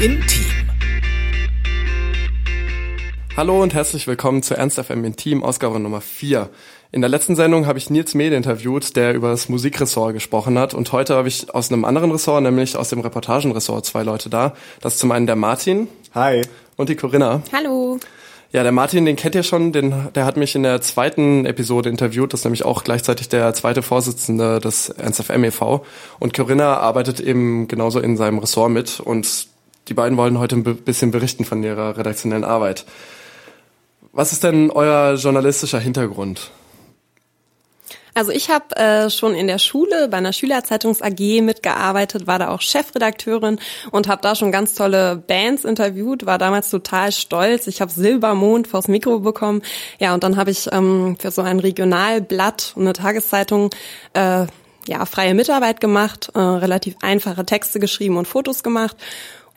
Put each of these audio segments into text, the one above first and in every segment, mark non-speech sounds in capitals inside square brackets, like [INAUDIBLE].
Intim. Hallo und herzlich willkommen zu Ernst FM Intim, Ausgabe Nummer 4. In der letzten Sendung habe ich Nils Mede interviewt, der über das Musikressort gesprochen hat. Und heute habe ich aus einem anderen Ressort, nämlich aus dem Reportagenressort, zwei Leute da. Das ist zum einen der Martin. Hi. Und die Corinna. Hallo. Ja, der Martin, den kennt ihr schon, den, der hat mich in der zweiten Episode interviewt, das ist nämlich auch gleichzeitig der zweite Vorsitzende des NSFM e.V. Und Corinna arbeitet eben genauso in seinem Ressort mit und die beiden wollen heute ein bisschen berichten von ihrer redaktionellen Arbeit. Was ist denn euer journalistischer Hintergrund? Also ich habe äh, schon in der Schule bei einer Schülerzeitungs AG mitgearbeitet, war da auch Chefredakteurin und habe da schon ganz tolle Bands interviewt, war damals total stolz. Ich habe Silbermond vors Mikro bekommen. Ja, und dann habe ich ähm, für so ein Regionalblatt und eine Tageszeitung äh, ja freie Mitarbeit gemacht, äh, relativ einfache Texte geschrieben und Fotos gemacht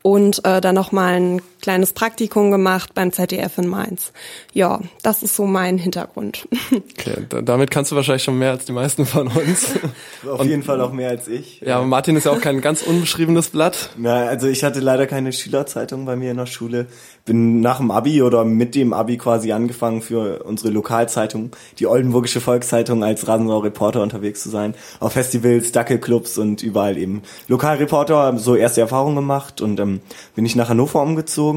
und äh, dann noch mal ein kleines Praktikum gemacht beim ZDF in Mainz. Ja, das ist so mein Hintergrund. [LAUGHS] Okay, damit kannst du wahrscheinlich schon mehr als die meisten von uns. [LAUGHS] Auf und, jeden Fall auch mehr als ich. Ja, Martin ist ja auch kein ganz unbeschriebenes Blatt. Na, also ich hatte leider keine Schülerzeitung bei mir in der Schule. Bin nach dem Abi oder mit dem Abi quasi angefangen für unsere Lokalzeitung, die Oldenburgische Volkszeitung als Rasensauer Reporter unterwegs zu sein. Auf Festivals, Dackelclubs und überall eben. Lokalreporter, so erste Erfahrungen gemacht und ähm, bin ich nach Hannover umgezogen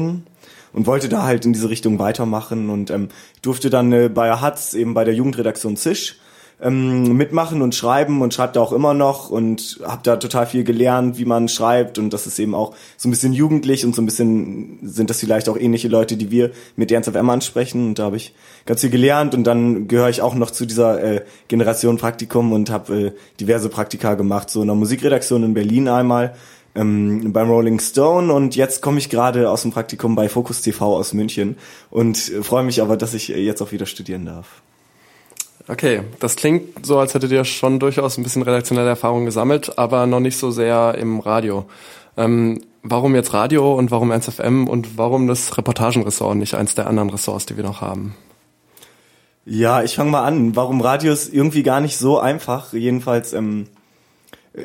und wollte da halt in diese Richtung weitermachen und ähm, durfte dann äh, bei Hatz eben bei der Jugendredaktion Zisch ähm, mitmachen und schreiben und schreibt da auch immer noch und habe da total viel gelernt, wie man schreibt und das ist eben auch so ein bisschen jugendlich und so ein bisschen sind das vielleicht auch ähnliche Leute, die wir mit Ernst FM ansprechen und da habe ich ganz viel gelernt und dann gehöre ich auch noch zu dieser äh, Generation Praktikum und habe äh, diverse Praktika gemacht, so in der Musikredaktion in Berlin einmal ähm, beim Rolling Stone und jetzt komme ich gerade aus dem Praktikum bei Focus TV aus München und äh, freue mich aber, dass ich äh, jetzt auch wieder studieren darf. Okay, das klingt so, als hättet ihr schon durchaus ein bisschen redaktionelle Erfahrung gesammelt, aber noch nicht so sehr im Radio. Ähm, warum jetzt Radio und warum NSFM und warum das Reportagenressort, nicht eins der anderen Ressorts, die wir noch haben? Ja, ich fange mal an. Warum Radio ist irgendwie gar nicht so einfach. Jedenfalls ähm,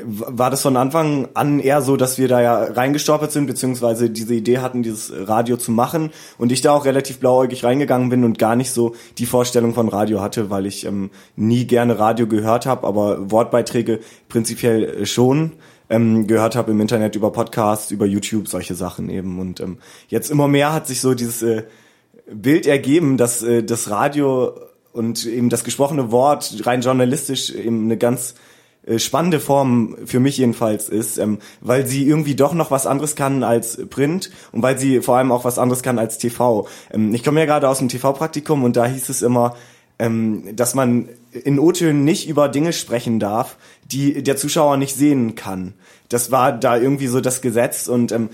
war das von Anfang an eher so, dass wir da ja reingestolpert sind, beziehungsweise diese Idee hatten, dieses Radio zu machen und ich da auch relativ blauäugig reingegangen bin und gar nicht so die Vorstellung von Radio hatte, weil ich ähm, nie gerne Radio gehört habe, aber Wortbeiträge prinzipiell schon ähm, gehört habe im Internet über Podcasts, über YouTube, solche Sachen eben. Und ähm, jetzt immer mehr hat sich so dieses äh, Bild ergeben, dass äh, das Radio und eben das gesprochene Wort rein journalistisch eben eine ganz äh, spannende Form für mich jedenfalls ist, ähm, weil sie irgendwie doch noch was anderes kann als Print und weil sie vor allem auch was anderes kann als TV. Ähm, ich komme ja gerade aus dem TV-Praktikum und da hieß es immer, ähm, dass man in O-Tönen nicht über Dinge sprechen darf, die der Zuschauer nicht sehen kann. Das war da irgendwie so das Gesetz und ähm,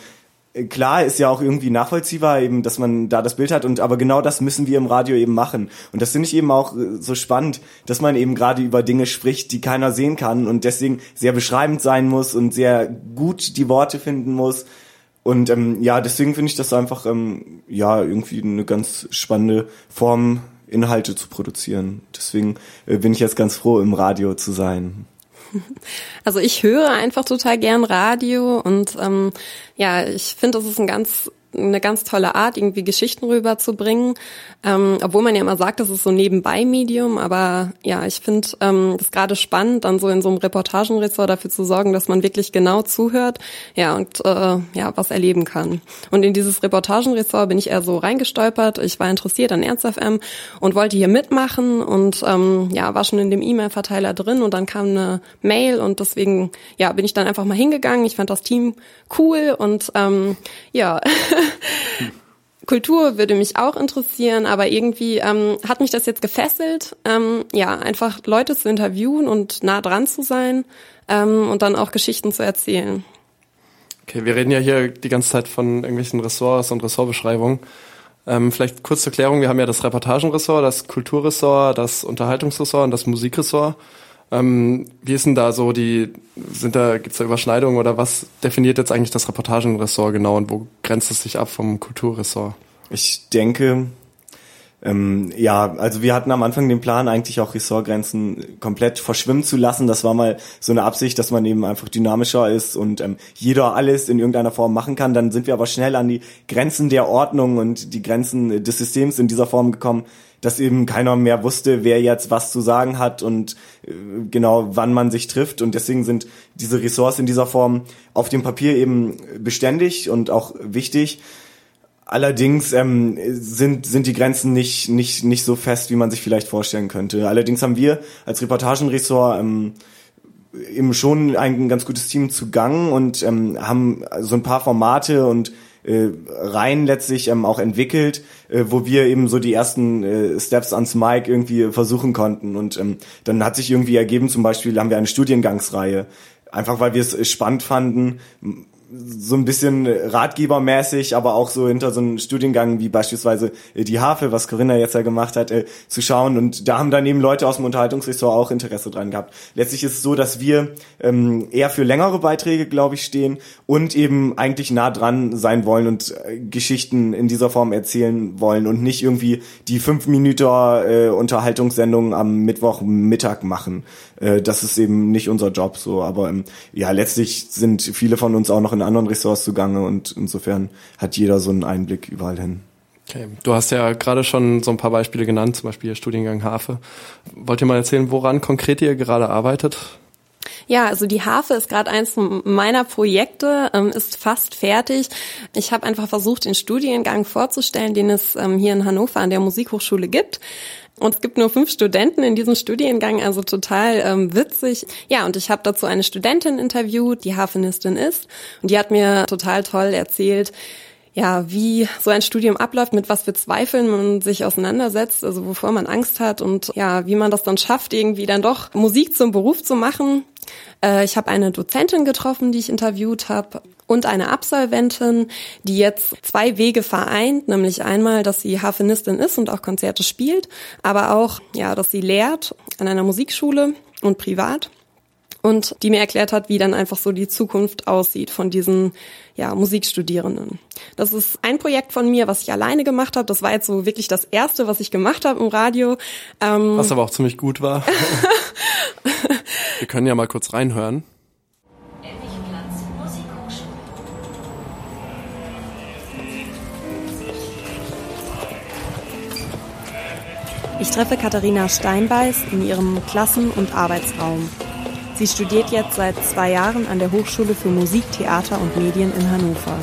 klar ist ja auch irgendwie nachvollziehbar eben, dass man da das Bild hat und aber genau das müssen wir im Radio eben machen und das finde ich eben auch äh, so spannend, dass man eben gerade über Dinge spricht, die keiner sehen kann und deswegen sehr beschreibend sein muss und sehr gut die Worte finden muss und ähm, ja, deswegen finde ich das einfach ähm, ja irgendwie eine ganz spannende Form Inhalte zu produzieren. Deswegen äh, bin ich jetzt ganz froh im Radio zu sein. [LAUGHS] Also ich höre einfach total gern Radio und ähm, ja, ich finde, das ist ein ganz eine ganz tolle Art, irgendwie Geschichten rüberzubringen. Ähm, obwohl man ja immer sagt, das ist so nebenbei Medium, aber ja, ich finde ähm, das gerade spannend, dann so in so einem Reportagenressort dafür zu sorgen, dass man wirklich genau zuhört, ja und äh, ja was erleben kann. Und in dieses Reportagenressort bin ich eher so reingestolpert. Ich war interessiert an Ernst FM und wollte hier mitmachen und ähm, ja war schon in dem E-Mail-Verteiler drin und dann kam eine Mail und deswegen ja bin ich dann einfach mal hingegangen. Ich fand das Team cool und ähm, ja [LAUGHS] [LAUGHS] Kultur würde mich auch interessieren, aber irgendwie ähm, hat mich das jetzt gefesselt, ähm, ja, einfach Leute zu interviewen und nah dran zu sein ähm, und dann auch Geschichten zu erzählen. Okay, wir reden ja hier die ganze Zeit von irgendwelchen Ressorts und Ressortbeschreibungen. Ähm, vielleicht kurz zur Klärung, wir haben ja das Reportagenressort, das Kulturressort, das Unterhaltungsressort und das Musikressort. Ähm, wie ist denn da so die, sind da, gibt's da Überschneidungen oder was definiert jetzt eigentlich das Reportagenressort genau und wo grenzt es sich ab vom Kulturressort? Ich denke, Ähm, ja, also wir hatten am Anfang den Plan, eigentlich auch Ressortgrenzen komplett verschwimmen zu lassen. Das war mal so eine Absicht, dass man eben einfach dynamischer ist und ähm, jeder alles in irgendeiner Form machen kann. Dann sind wir aber schnell an die Grenzen der Ordnung und die Grenzen des Systems in dieser Form gekommen, dass eben keiner mehr wusste, wer jetzt was zu sagen hat und äh, genau wann man sich trifft. Und deswegen sind diese Ressorts in dieser Form auf dem Papier eben beständig und auch wichtig. Allerdings ähm, sind, sind die Grenzen nicht, nicht, nicht so fest, wie man sich vielleicht vorstellen könnte. Allerdings haben wir als Reportagenressort ähm, eben schon ein ganz gutes Team zugangen und ähm, haben so ein paar Formate und äh, Reihen letztlich ähm, auch entwickelt, äh, wo wir eben so die ersten äh, Steps ans Mic irgendwie versuchen konnten. Und ähm, dann hat sich irgendwie ergeben, zum Beispiel haben wir eine Studiengangsreihe, einfach weil wir es spannend fanden, so ein bisschen ratgebermäßig, aber auch so hinter so einem Studiengang wie beispielsweise äh, die Havel, was Corinna jetzt ja gemacht hat, äh, zu schauen. Und da haben dann eben Leute aus dem Unterhaltungsressort auch Interesse dran gehabt. Letztlich ist es so, dass wir ähm, eher für längere Beiträge, glaube ich, stehen und eben eigentlich nah dran sein wollen und äh, Geschichten in dieser Form erzählen wollen und nicht irgendwie die fünf Minuten äh, Unterhaltungssendung am Mittwochmittag machen. Äh, das ist eben nicht unser Job so. Aber ähm, ja, letztlich sind viele von uns auch noch in anderen Ressorts zugange und insofern hat jeder so einen Einblick überall hin. Okay, du hast ja gerade schon so ein paar Beispiele genannt, zum Beispiel Studiengang Hafe. Wollt ihr mal erzählen, woran konkret ihr gerade arbeitet? Ja, also die Harfe ist gerade eins meiner Projekte, ähm, ist fast fertig. Ich habe einfach versucht, den Studiengang vorzustellen, den es ähm, hier in Hannover an der Musikhochschule gibt. Und es gibt nur fünf Studenten in diesem Studiengang, also total ähm, witzig. Ja, und ich habe dazu eine Studentin interviewt, die Hafenistin ist. Und die hat mir total toll erzählt, ja, wie so ein Studium abläuft, mit was für Zweifeln man sich auseinandersetzt, also wovor man Angst hat und ja, wie man das dann schafft, irgendwie dann doch Musik zum Beruf zu machen. Äh, ich habe eine Dozentin getroffen, die ich interviewt habe und eine Absolventin, die jetzt zwei Wege vereint, nämlich einmal, dass sie Harfenistin ist und auch Konzerte spielt, aber auch, ja, dass sie lehrt an einer Musikschule und privat und die mir erklärt hat, wie dann einfach so die Zukunft aussieht von diesen ja, Musikstudierenden. Das ist ein Projekt von mir, was ich alleine gemacht habe. Das war jetzt so wirklich das erste, was ich gemacht habe im Radio. Ähm was aber auch ziemlich gut war. [LAUGHS] Wir können ja mal kurz reinhören. Ich treffe Katharina Steinbeiß in ihrem Klassen- und Arbeitsraum. Sie studiert jetzt seit zwei Jahren an der Hochschule für Musik, Theater und Medien in Hannover.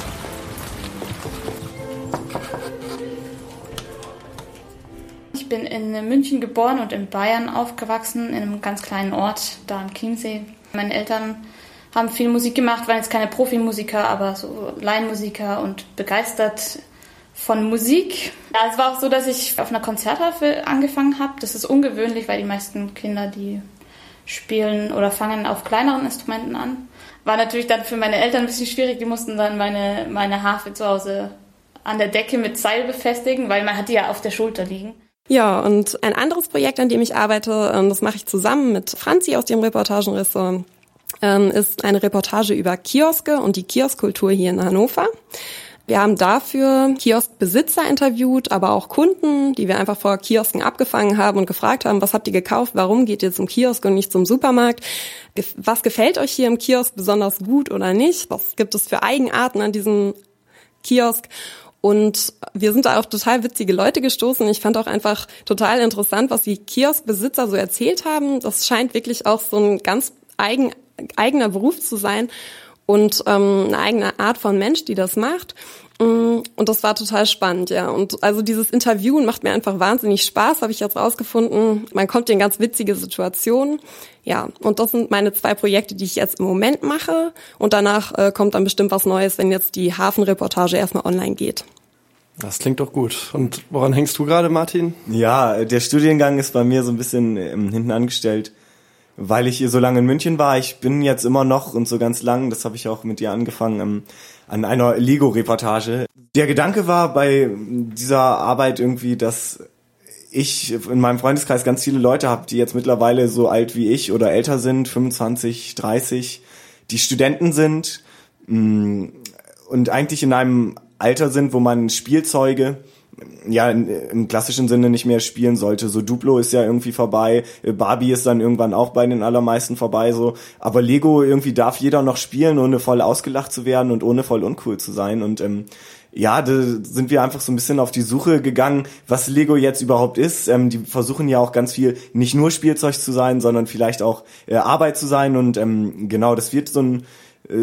Ich bin in München geboren und in Bayern aufgewachsen, in einem ganz kleinen Ort, da am Chiemsee. Meine Eltern haben viel Musik gemacht, waren jetzt keine Profimusiker, aber so Laienmusiker und begeistert von Musik. Ja, es war auch so, dass ich auf einer Konzerthafe angefangen habe. Das ist ungewöhnlich, weil die meisten Kinder, die spielen oder fangen auf kleineren Instrumenten an. War natürlich dann für meine Eltern ein bisschen schwierig. Die mussten dann meine, meine Harfe zu Hause an der Decke mit Seil befestigen, weil man hat die ja auf der Schulter liegen. Ja, und ein anderes Projekt, an dem ich arbeite, ähm, das mache ich zusammen mit Franzi aus dem Reportagenressort, ähm, ist eine Reportage über Kioske und die Kioskkultur hier in Hannover. Wir haben dafür Kioskbesitzer interviewt, aber auch Kunden, die wir einfach vor Kiosken abgefangen haben und gefragt haben, was habt ihr gekauft, warum geht ihr zum Kiosk und nicht zum Supermarkt? Was gefällt euch hier im Kiosk besonders gut oder nicht? Was gibt es für Eigenarten an diesem Kiosk? Und wir sind da auf total witzige Leute gestoßen. Ich fand auch einfach total interessant, was die Kioskbesitzer so erzählt haben. Das scheint wirklich auch so ein ganz eigen, eigener Beruf zu sein und ähm, eine eigene Art von Mensch, die das macht. Mm, und das war total spannend, ja. Und also dieses Interviewen macht mir einfach wahnsinnig Spaß, habe ich jetzt rausgefunden. Man kommt in ganz witzige Situationen. Ja, und das sind meine zwei Projekte, die ich jetzt im Moment mache. Und danach äh, kommt dann bestimmt was Neues, wenn jetzt die Hafenreportage erstmal online geht. Das klingt doch gut. Und woran hängst du gerade, Martin? Ja, der Studiengang ist bei mir so ein bisschen ähm, hinten angestellt weil ich so lange in München war. Ich bin jetzt immer noch und so ganz lang, das habe ich auch mit dir angefangen, ähm, an einer Lego-Reportage. Der Gedanke war bei dieser Arbeit irgendwie, dass ich in meinem Freundeskreis ganz viele Leute habe, die jetzt mittlerweile so alt wie ich oder älter sind, 25, 30, die Studenten sind mh, mm, und eigentlich in einem Alter sind, wo man Spielzeuge ja im klassischen Sinne nicht mehr spielen sollte. So Duplo ist ja irgendwie vorbei, Barbie ist dann irgendwann auch bei den allermeisten vorbei so, aber Lego irgendwie darf jeder noch spielen, ohne voll ausgelacht zu werden und ohne voll uncool zu sein und ähm, ja, da sind wir einfach so ein bisschen auf die Suche gegangen, was Lego jetzt überhaupt ist. Ähm, die versuchen ja auch ganz viel nicht nur Spielzeug zu sein, sondern vielleicht auch äh, Arbeit zu sein und ähm, genau, das wird so ein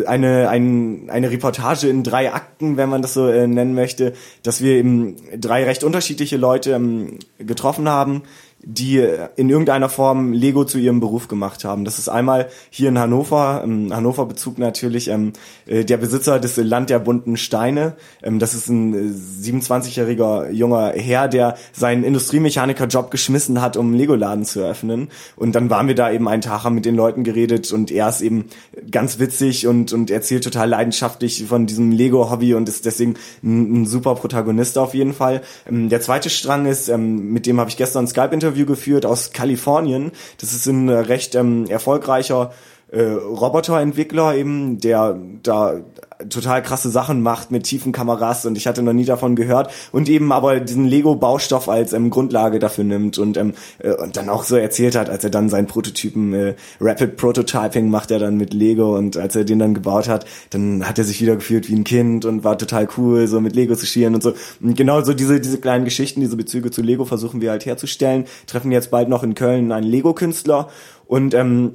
eine, ein, eine Reportage in drei Akten, wenn man das so äh, nennen möchte, dass wir eben drei recht unterschiedliche Leute ähm, getroffen haben, die in irgendeiner Form Lego zu ihrem Beruf gemacht haben. Das ist einmal hier in Hannover, ähm, Hannover Bezug natürlich, ähm, äh, der Besitzer des Land der bunten Steine. Ähm, das ist ein äh, 27-jähriger junger Herr, der seinen Industriemechaniker-Job geschmissen hat, um Lego-Laden zu eröffnen. Und dann waren wir da eben einen Tag, haben mit den Leuten geredet und er ist eben ganz witzig und, und erzählt total leidenschaftlich von diesem Lego-Hobby und ist deswegen ein, ein, super Protagonist auf jeden Fall. Ähm, der zweite Strang ist, ähm, mit dem habe ich gestern Skype-Interview Interview geführt aus Kalifornien. Das ist ein recht ähm, erfolgreicher äh, Roboterentwickler eben, der da total krasse Sachen macht mit tiefen Kameras und ich hatte noch nie davon gehört und eben aber diesen Lego-Baustoff als ähm, Grundlage dafür nimmt und, ähm, äh, und dann auch so erzählt hat, als er dann seinen Prototypen äh, Rapid Prototyping macht er dann mit Lego und als er den dann gebaut hat, dann hat er sich wieder gefühlt wie ein Kind und war total cool, so mit Lego zu schieren und so. Und genau so diese, diese kleinen Geschichten, diese Bezüge zu Lego versuchen wir halt herzustellen, treffen jetzt bald noch in Köln einen Lego-Künstler und ähm,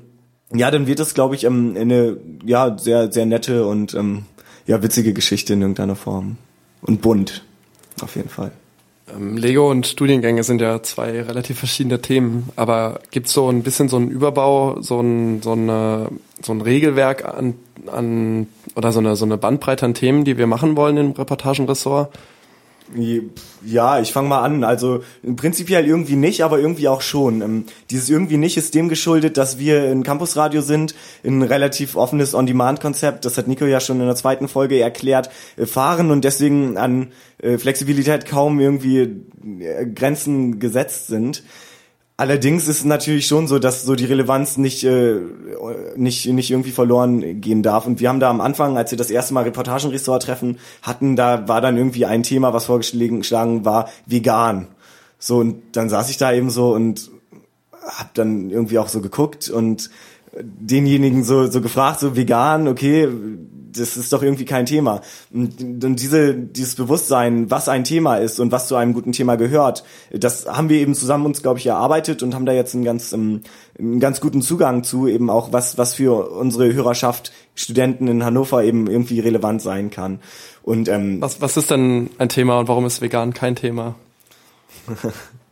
ja, dann wird es, glaube ich, ähm, eine ja sehr sehr nette und ähm, ja, witzige Geschichte in irgendeiner Form. Und bunt, auf jeden Fall. Ähm, Lego und Studiengänge sind ja zwei relativ verschiedene Themen, aber gibt's so ein bisschen so einen Überbau, so ein, so eine, so ein Regelwerk an, an oder so eine, so eine Bandbreite an Themen, die wir machen wollen im Reportagenressort? Ja, ich fange mal an. Also prinzipiell irgendwie nicht, aber irgendwie auch schon. Ähm, dieses irgendwie nicht ist dem geschuldet, dass wir in Campusradio sind, ein relativ offenes On-Demand-Konzept, das hat Nico ja schon in der zweiten Folge erklärt, äh, fahren und deswegen an äh, Flexibilität kaum irgendwie äh, Grenzen gesetzt sind. Allerdings ist es natürlich schon so, dass so die Relevanz nicht, äh, nicht, nicht irgendwie verloren gehen darf. Und wir haben da am Anfang, als wir das erste Mal Reportagenressort-Treffen hatten, da war dann irgendwie ein Thema, was vorgeschlagen war, vegan. So, und dann saß ich da eben so und hab dann irgendwie auch so geguckt und denjenigen so, so gefragt, so vegan, okay, das ist doch irgendwie kein Thema. Und, und diese, dieses Bewusstsein, was ein Thema ist und was zu einem guten Thema gehört, das haben wir eben zusammen uns, glaube ich, erarbeitet und haben da jetzt einen ganz, ähm, einen ganz guten Zugang zu, eben auch was, was für unsere Hörerschaft, Studenten in Hannover eben irgendwie relevant sein kann. Und ähm, was, was ist denn ein Thema und warum ist vegan kein Thema? [LAUGHS]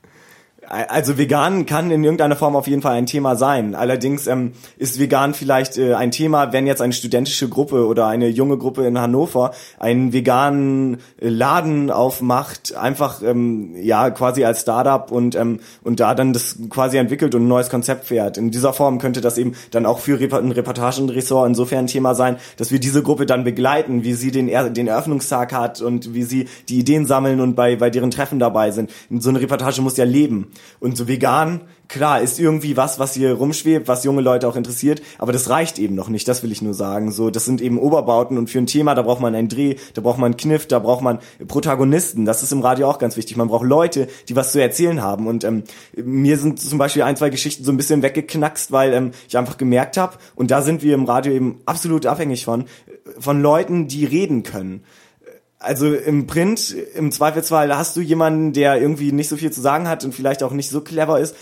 Also vegan kann in irgendeiner Form auf jeden Fall ein Thema sein. Allerdings ähm, ist vegan vielleicht äh, ein Thema, wenn jetzt eine studentische Gruppe oder eine junge Gruppe in Hannover einen veganen äh, Laden aufmacht, einfach ähm, ja quasi als Startup und ähm, und da dann das quasi entwickelt und ein neues Konzept fährt. In dieser Form könnte das eben dann auch für ein Reportagenressort insofern ein Thema sein, dass wir diese Gruppe dann begleiten, wie sie den er den Eröffnungstag hat und wie sie die Ideen sammeln und bei bei deren Treffen dabei sind. So eine Reportage muss ja leben. Und so vegan, klar, ist irgendwie was, was hier rumschwebt, was junge Leute auch interessiert, aber das reicht eben noch nicht, das will ich nur sagen. So, das sind eben Oberbauten und für ein Thema, da braucht man einen Dreh, da braucht man einen Kniff, da braucht man Protagonisten. Das ist im Radio auch ganz wichtig. Man braucht Leute, die was zu erzählen haben. Und ähm, mir sind zum Beispiel ein, zwei Geschichten so ein bisschen weggeknackst, weil ähm, ich einfach gemerkt habe, und da sind wir im Radio eben absolut abhängig von, von Leuten, die reden können also im Print, im Zweifelsfall hast du jemanden, der irgendwie nicht so viel zu sagen hat und vielleicht auch nicht so clever ist.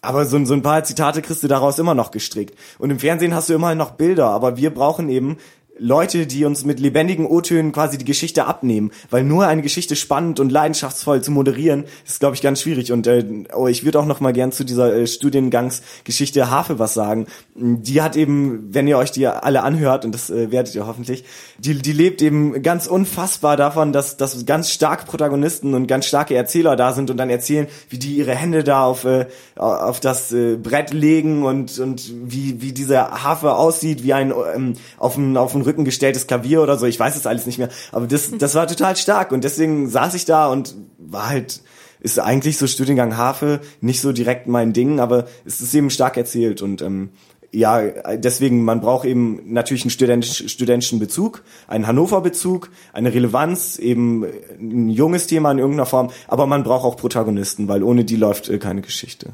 Aber so, so ein paar Zitate kriegst du daraus immer noch gestrickt. Und im Fernsehen hast du immer noch Bilder, aber wir brauchen eben Leute, die uns mit lebendigen O-Tönen quasi die Geschichte abnehmen, weil nur eine Geschichte spannend und leidenschaftsvoll zu moderieren, ist glaube ich ganz schwierig und äh, oh, ich würde auch noch mal gern zu dieser äh, Studiengangsgeschichte Hafe was sagen. Die hat eben, wenn ihr euch die alle anhört und das äh, werdet ihr hoffentlich, die die lebt eben ganz unfassbar davon, dass dass ganz starke Protagonisten und ganz starke Erzähler da sind und dann erzählen, wie die ihre Hände da auf äh, auf das äh, Brett legen und und wie wie dieser Hafe aussieht, wie ein ähm, auf dem auf Rücken gestelltes Klavier oder so, ich weiß es alles nicht mehr, aber das, das war total stark und deswegen saß ich da und war halt, ist eigentlich so Studiengang Harfe nicht so direkt mein Ding, aber es ist eben stark erzählt und ähm, ja, deswegen, man braucht eben natürlich einen studentisch, studentischen Bezug, einen Hannover-Bezug, eine Relevanz, eben ein junges Thema in irgendeiner Form, aber man braucht auch Protagonisten, weil ohne die läuft äh, keine Geschichte.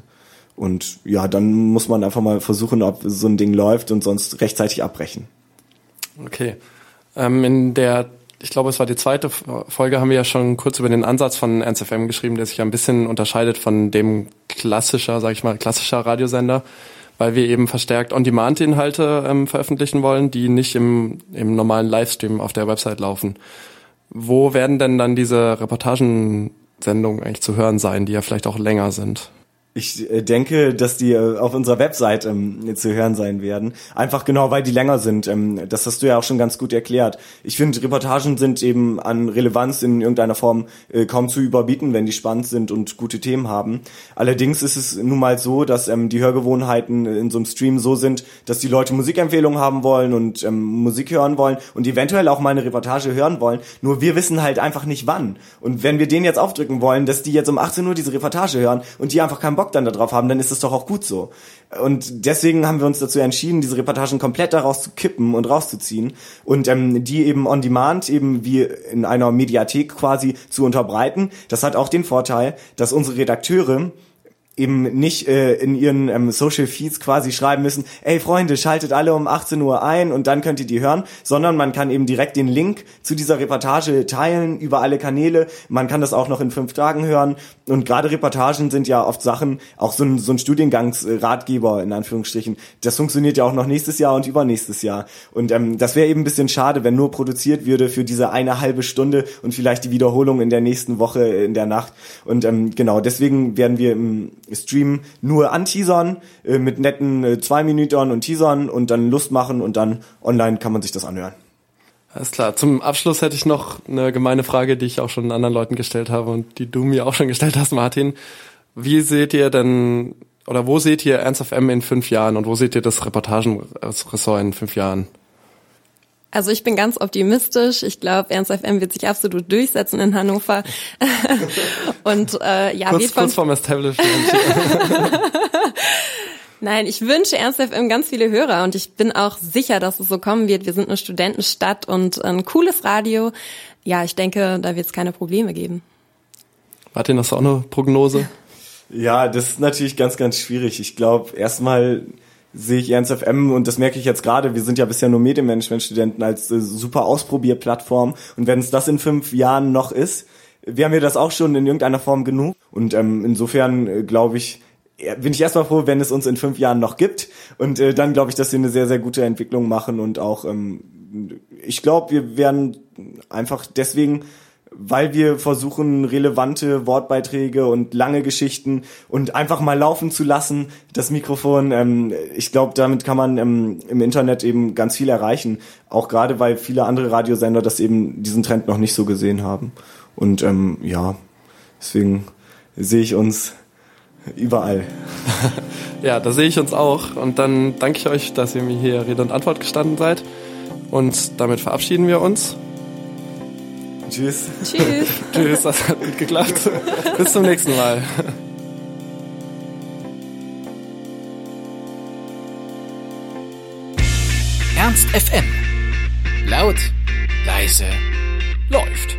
Und ja, dann muss man einfach mal versuchen, ob so ein Ding läuft und sonst rechtzeitig abbrechen. Okay. Ähm, in der, ich glaube, es war die zweite Folge, haben wir ja schon kurz über den Ansatz von NSFM geschrieben, der sich ja ein bisschen unterscheidet von dem klassischer, sag ich mal, klassischer Radiosender weil wir eben verstärkt On-Demand-Inhalte ähm, veröffentlichen wollen, die nicht im, im normalen Livestream auf der Website laufen. Wo werden denn dann diese Reportagensendungen eigentlich zu hören sein, die ja vielleicht auch länger sind? Ich äh, denke, dass die äh, auf unserer Website ähm, zu hören sein werden. Einfach genau, weil die länger sind. Ähm, das hast du ja auch schon ganz gut erklärt. Ich finde, Reportagen sind eben an Relevanz in irgendeiner Form äh, kaum zu überbieten, wenn die spannend sind und gute Themen haben. Allerdings ist es nun mal so, dass ähm, die Hörgewohnheiten in so einem Stream so sind, dass die Leute Musikempfehlungen haben wollen und ähm, Musik hören wollen und eventuell auch mal eine Reportage hören wollen. Nur wir wissen halt einfach nicht wann. Und wenn wir denen jetzt aufdrücken wollen, dass die jetzt um 18 Uhr diese Reportage hören und die einfach keinen Bock Bock dann darauf haben, dann ist es doch auch gut so. Und deswegen haben wir uns dazu entschieden, diese Reportagen komplett daraus zu kippen und rauszuziehen und ähm, die eben on demand, eben wie in einer Mediathek quasi zu unterbreiten. Das hat auch den Vorteil, dass unsere Redakteure eben nicht äh, in ihren ähm, Social Feeds quasi schreiben müssen, ey Freunde, schaltet alle um 18 Uhr ein und dann könnt ihr die hören, sondern man kann eben direkt den Link zu dieser Reportage teilen über alle Kanäle. Man kann das auch noch in fünf Tagen hören und gerade Reportagen sind ja oft Sachen, auch so ein, so ein Studiengangsratgeber in Anführungsstrichen. Das funktioniert ja auch noch nächstes Jahr und übernächstes Jahr und ähm, das wäre eben ein bisschen schade, wenn nur produziert würde für diese eine halbe Stunde und vielleicht die Wiederholung in der nächsten Woche in der Nacht und ähm, genau deswegen werden wir im Stream nur anteasern äh, mit netten äh, zwei Minuten und Teasern und dann Lust machen und dann online kann man sich das anhören. Alles klar. Zum Abschluss hätte ich noch eine gemeine Frage, die ich auch schon anderen Leuten gestellt habe und die du mir auch schon gestellt hast, Martin. Wie seht ihr denn oder wo seht ihr Ernst FM in fünf Jahren und wo seht ihr das Reportagenressort in fünf Jahren? Also ich bin ganz optimistisch. Ich glaube, Ernst FM wird sich absolut durchsetzen in Hannover. [LAUGHS] Und äh, ja, kurz, wird von kurz vorm Establishment. [LAUGHS] Nein, ich wünsche Ernst FM ganz viele Hörer und ich bin auch sicher, dass es so kommen wird. Wir sind eine Studentenstadt und ein cooles Radio. Ja, ich denke, da wird es keine Probleme geben. Martin, hast du auch eine Prognose? Ja, das ist natürlich ganz, ganz schwierig. Ich glaube, erstmal sehe ich Ernst FM und das merke ich jetzt gerade, wir sind ja bisher nur Medienmanagement-Studenten als äh, super Ausprobierplattform. Und wenn es das in fünf Jahren noch ist, wir haben ja das auch schon in irgendeiner Form genug. Und ähm, insofern äh, glaube ich, bin ich erstmal froh, wenn es uns in fünf Jahren noch gibt. Und äh, dann glaube ich, dass wir eine sehr, sehr gute Entwicklung machen und auch ähm, ich glaube, wir werden einfach deswegen weil wir versuchen, relevante Wortbeiträge und lange Geschichten und einfach mal laufen zu lassen, das Mikrofon. Ähm, ich glaube, damit kann man ähm, im Internet eben ganz viel erreichen. Auch gerade, weil viele andere Radiosender das eben diesen Trend noch nicht so gesehen haben. Und ähm, ja, deswegen sehe ich uns überall. [LAUGHS] ja, da sehe ich uns auch. Und dann danke ich euch, dass ihr mir hier Rede und Antwort gestanden seid. Und damit verabschieden wir uns. Tschüss. Tschüss. [LAUGHS] Tschüss, das hat gut geklappt. Bis zum nächsten Mal. Ernst FM. Laut, leise, läuft.